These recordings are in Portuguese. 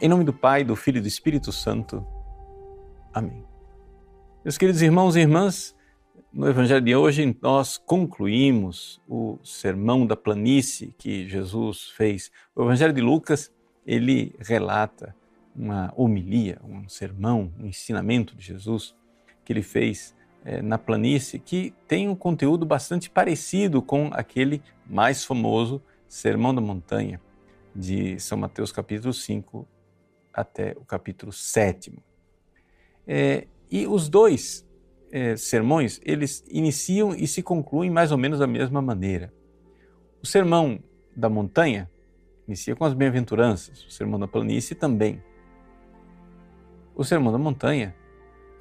Em nome do Pai, do Filho e do Espírito Santo. Amém. Meus queridos irmãos e irmãs, no Evangelho de hoje nós concluímos o sermão da planície que Jesus fez. O Evangelho de Lucas, ele relata uma homilia, um sermão, um ensinamento de Jesus que ele fez é, na planície, que tem um conteúdo bastante parecido com aquele mais famoso Sermão da Montanha de São Mateus capítulo 5 até o capítulo 7. É, e os dois é, sermões, eles iniciam e se concluem mais ou menos da mesma maneira. O sermão da montanha inicia com as bem-aventuranças, o sermão da planície também. O sermão da montanha,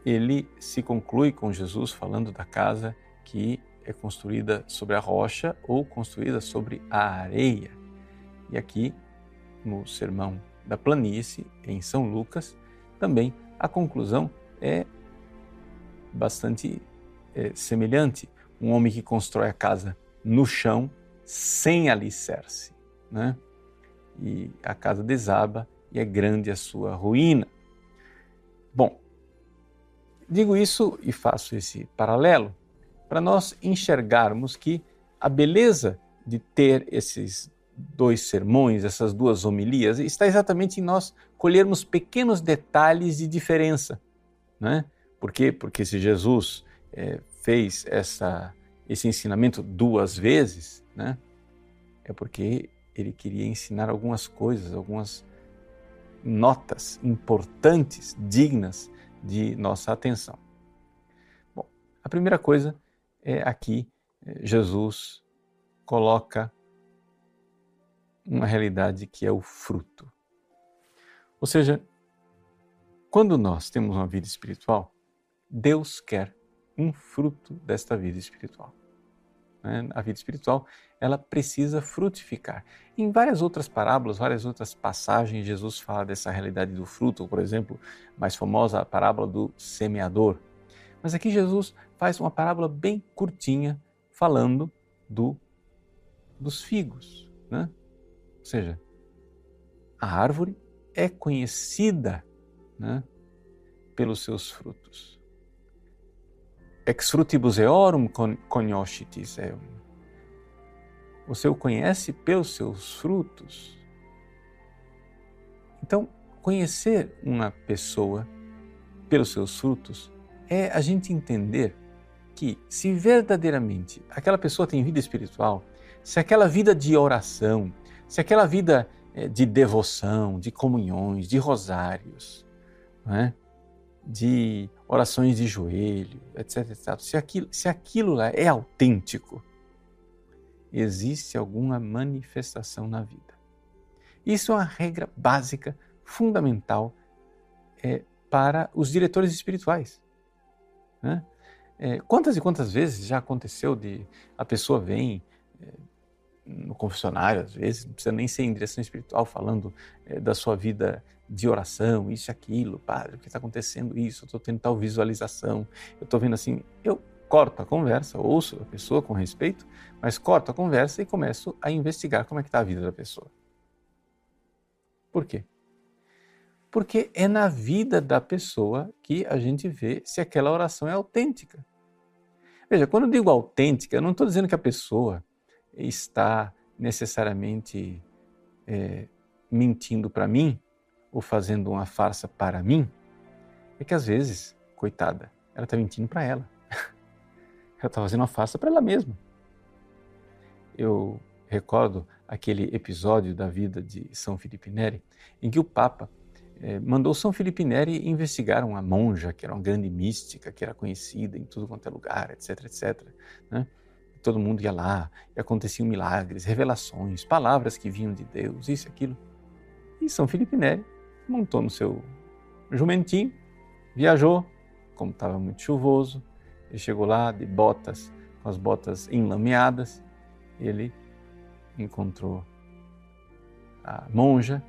ele se conclui com Jesus falando da casa que é construída sobre a rocha ou construída sobre a areia. E aqui, no sermão da planície, em São Lucas, também a conclusão é bastante é, semelhante. Um homem que constrói a casa no chão, sem alicerce, né? E a casa desaba e é grande a sua ruína. Bom, digo isso e faço esse paralelo para nós enxergarmos que a beleza de ter esses dois sermões, essas duas homilias, está exatamente em nós colhermos pequenos detalhes de diferença. Né? Por quê? Porque se Jesus é, fez essa, esse ensinamento duas vezes, né? é porque ele queria ensinar algumas coisas, algumas notas importantes, dignas de nossa atenção. Bom, a primeira coisa é aqui é, Jesus coloca uma realidade que é o fruto. Ou seja, quando nós temos uma vida espiritual, Deus quer um fruto desta vida espiritual. Né? A vida espiritual, ela precisa frutificar. Em várias outras parábolas, várias outras passagens, Jesus fala dessa realidade do fruto, por exemplo, mais famosa a parábola do semeador. Mas aqui Jesus faz uma parábola bem curtinha, falando do dos figos, né? Ou seja, a árvore é conhecida né, pelos seus frutos ex frutibus eorum cognoscitis eum. Você o conhece pelos seus frutos. Então, conhecer uma pessoa pelos seus frutos é a gente entender que se verdadeiramente aquela pessoa tem vida espiritual, se aquela vida de oração, se aquela vida eh, de devoção, de comunhões, de rosários, é? de orações de joelho, etc, etc. Se aquilo, se aquilo lá é autêntico, existe alguma manifestação na vida. Isso é uma regra básica, fundamental é, para os diretores espirituais. Né? É, quantas e quantas vezes já aconteceu de a pessoa vem no confessionário, às vezes, não precisa nem ser em direção espiritual, falando é, da sua vida de oração, isso e aquilo, padre, o que está acontecendo isso, eu estou tendo tal visualização, eu estou vendo assim, eu corto a conversa, ouço a pessoa com respeito, mas corto a conversa e começo a investigar como é que está a vida da pessoa. Por quê? Porque é na vida da pessoa que a gente vê se aquela oração é autêntica. Veja, quando eu digo autêntica, eu não estou dizendo que a pessoa está necessariamente é, mentindo para mim ou fazendo uma farsa para mim, é que às vezes, coitada, ela está mentindo para ela. ela está fazendo uma farsa para ela mesma. Eu recordo aquele episódio da vida de São Felipe Neri, em que o Papa eh, mandou São Felipe Neri investigar uma monja que era uma grande mística, que era conhecida em tudo quanto é lugar, etc, etc. Né? Todo mundo ia lá e aconteciam milagres, revelações, palavras que vinham de Deus, isso e aquilo. E São Felipe Neri montou no seu jumentinho, viajou, como estava muito chuvoso, ele chegou lá de botas, com as botas enlameadas, ele encontrou a monja,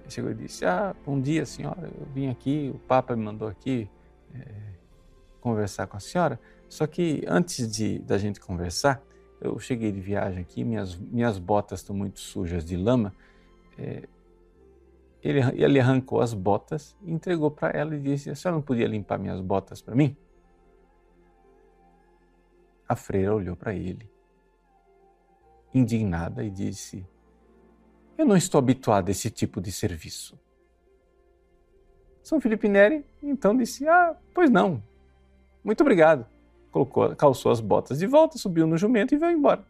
ele chegou e disse, ah, bom dia senhora, eu vim aqui, o Papa me mandou aqui é, conversar com a senhora, só que antes de da gente conversar, eu cheguei de viagem aqui, minhas, minhas botas estão muito sujas de lama, é, ele, ele arrancou as botas, entregou para ela e disse: A senhora não podia limpar minhas botas para mim? A freira olhou para ele, indignada, e disse: Eu não estou habituada a esse tipo de serviço. São Felipe Neri então disse: Ah, pois não. Muito obrigado. Colocou, calçou as botas de volta, subiu no jumento e veio embora.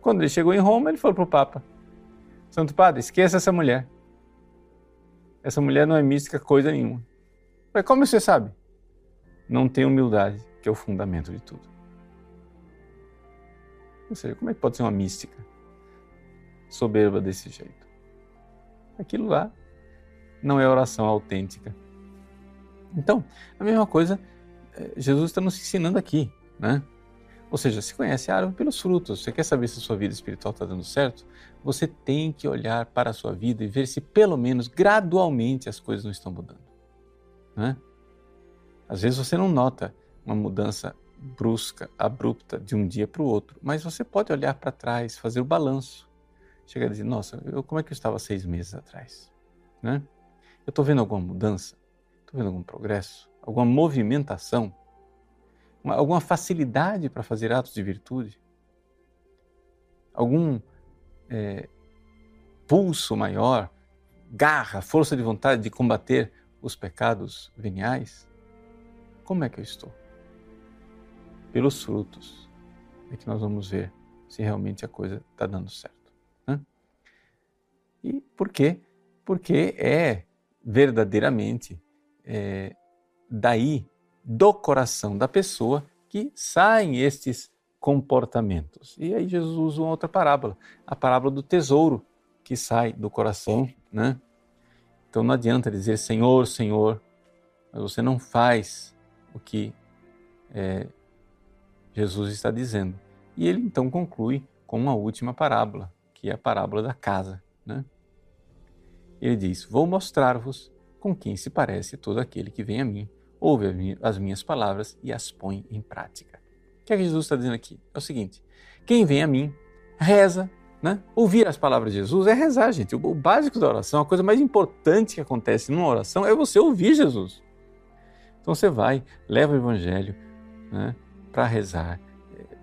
Quando ele chegou em Roma, ele falou para o Papa: Santo Padre, esqueça essa mulher. Essa mulher não é mística coisa nenhuma. Mas como você sabe? Não tem humildade, que é o fundamento de tudo. Ou seja, como é que pode ser uma mística soberba desse jeito? Aquilo lá não é oração autêntica. Então, a mesma coisa Jesus está nos ensinando aqui, né? Ou seja, se conhece a árvore pelos frutos. Você quer saber se a sua vida espiritual está dando certo? Você tem que olhar para a sua vida e ver se pelo menos gradualmente as coisas não estão mudando. Né? Às vezes você não nota uma mudança brusca, abrupta de um dia para o outro, mas você pode olhar para trás, fazer o balanço, chegar a dizer: Nossa, eu, como é que eu estava seis meses atrás? Né? Eu estou vendo alguma mudança? Estou vendo algum progresso? Alguma movimentação? uma, alguma facilidade para fazer atos de virtude, algum é, pulso maior, garra, força de vontade de combater os pecados veniais? Como é que eu estou? Pelos frutos é que nós vamos ver se realmente a coisa está dando certo. Né? E por quê? Porque é verdadeiramente é, daí do coração da pessoa que saem estes comportamentos. E aí Jesus usa uma outra parábola, a parábola do tesouro que sai do coração, né? Então não adianta dizer Senhor, Senhor, mas você não faz o que é, Jesus está dizendo. E ele então conclui com uma última parábola, que é a parábola da casa. Né? Ele diz: Vou mostrar-vos com quem se parece todo aquele que vem a mim ouve as minhas palavras e as põe em prática. O que é que Jesus está dizendo aqui? É o seguinte: quem vem a mim, reza, né? Ouvir as palavras de Jesus é rezar, gente. O básico da oração, a coisa mais importante que acontece numa oração é você ouvir Jesus. Então você vai, leva o Evangelho né, para rezar,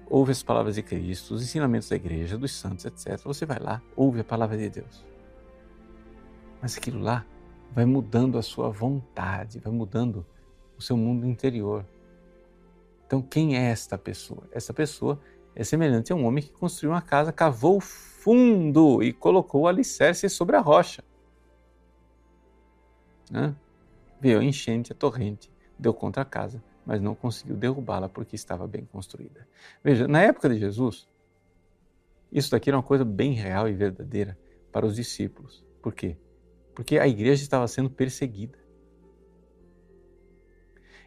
ouve as palavras de Cristo, os ensinamentos da igreja, dos santos, etc. Você vai lá, ouve a palavra de Deus. Mas aquilo lá vai mudando a sua vontade, vai mudando o seu mundo interior. Então, quem é esta pessoa? Essa pessoa é semelhante a um homem que construiu uma casa, cavou fundo e colocou o alicerce sobre a rocha. Né? Veio a enchente, a torrente, deu contra a casa, mas não conseguiu derrubá-la porque estava bem construída. Veja, na época de Jesus, isso daqui era uma coisa bem real e verdadeira para os discípulos. Por quê? Porque a igreja estava sendo perseguida.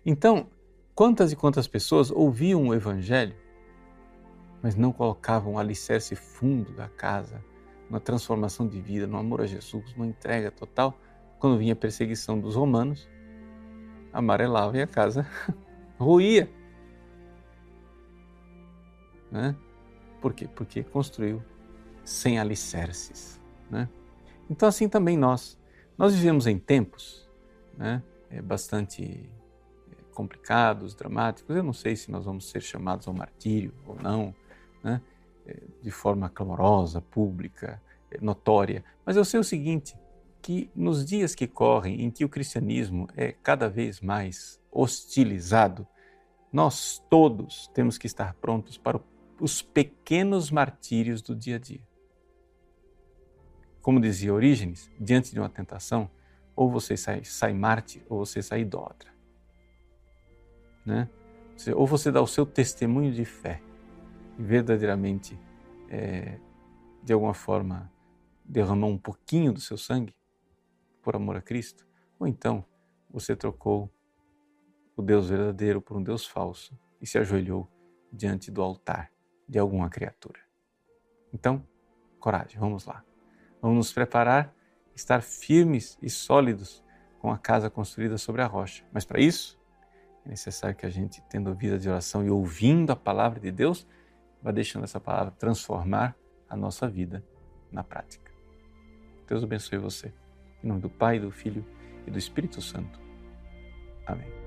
Então, quantas e quantas pessoas ouviam o Evangelho, mas não colocavam o alicerce fundo da casa, na transformação de vida, no amor a Jesus, numa entrega total, quando vinha a perseguição dos romanos, amarelava e a casa ruía. Né? Por quê? Porque construiu sem alicerces. Né? Então, assim também nós. Nós vivemos em tempos né, é bastante complicados, dramáticos. Eu não sei se nós vamos ser chamados ao martírio ou não, né? É, de forma clamorosa, pública, é, notória. Mas eu sei o seguinte, que nos dias que correm, em que o cristianismo é cada vez mais hostilizado, nós todos temos que estar prontos para os pequenos martírios do dia a dia. Como dizia Orígenes, diante de uma tentação, ou você sai, sai ou você sai idólatra né? Ou você dá o seu testemunho de fé e verdadeiramente, é, de alguma forma, derramou um pouquinho do seu sangue por amor a Cristo, ou então você trocou o Deus verdadeiro por um Deus falso e se ajoelhou diante do altar de alguma criatura. Então, coragem, vamos lá. Vamos nos preparar, estar firmes e sólidos com a casa construída sobre a rocha. Mas para isso, é necessário que a gente, tendo vida de oração e ouvindo a palavra de Deus, vá deixando essa palavra transformar a nossa vida na prática. Deus abençoe você. Em nome do Pai, do Filho e do Espírito Santo. Amém.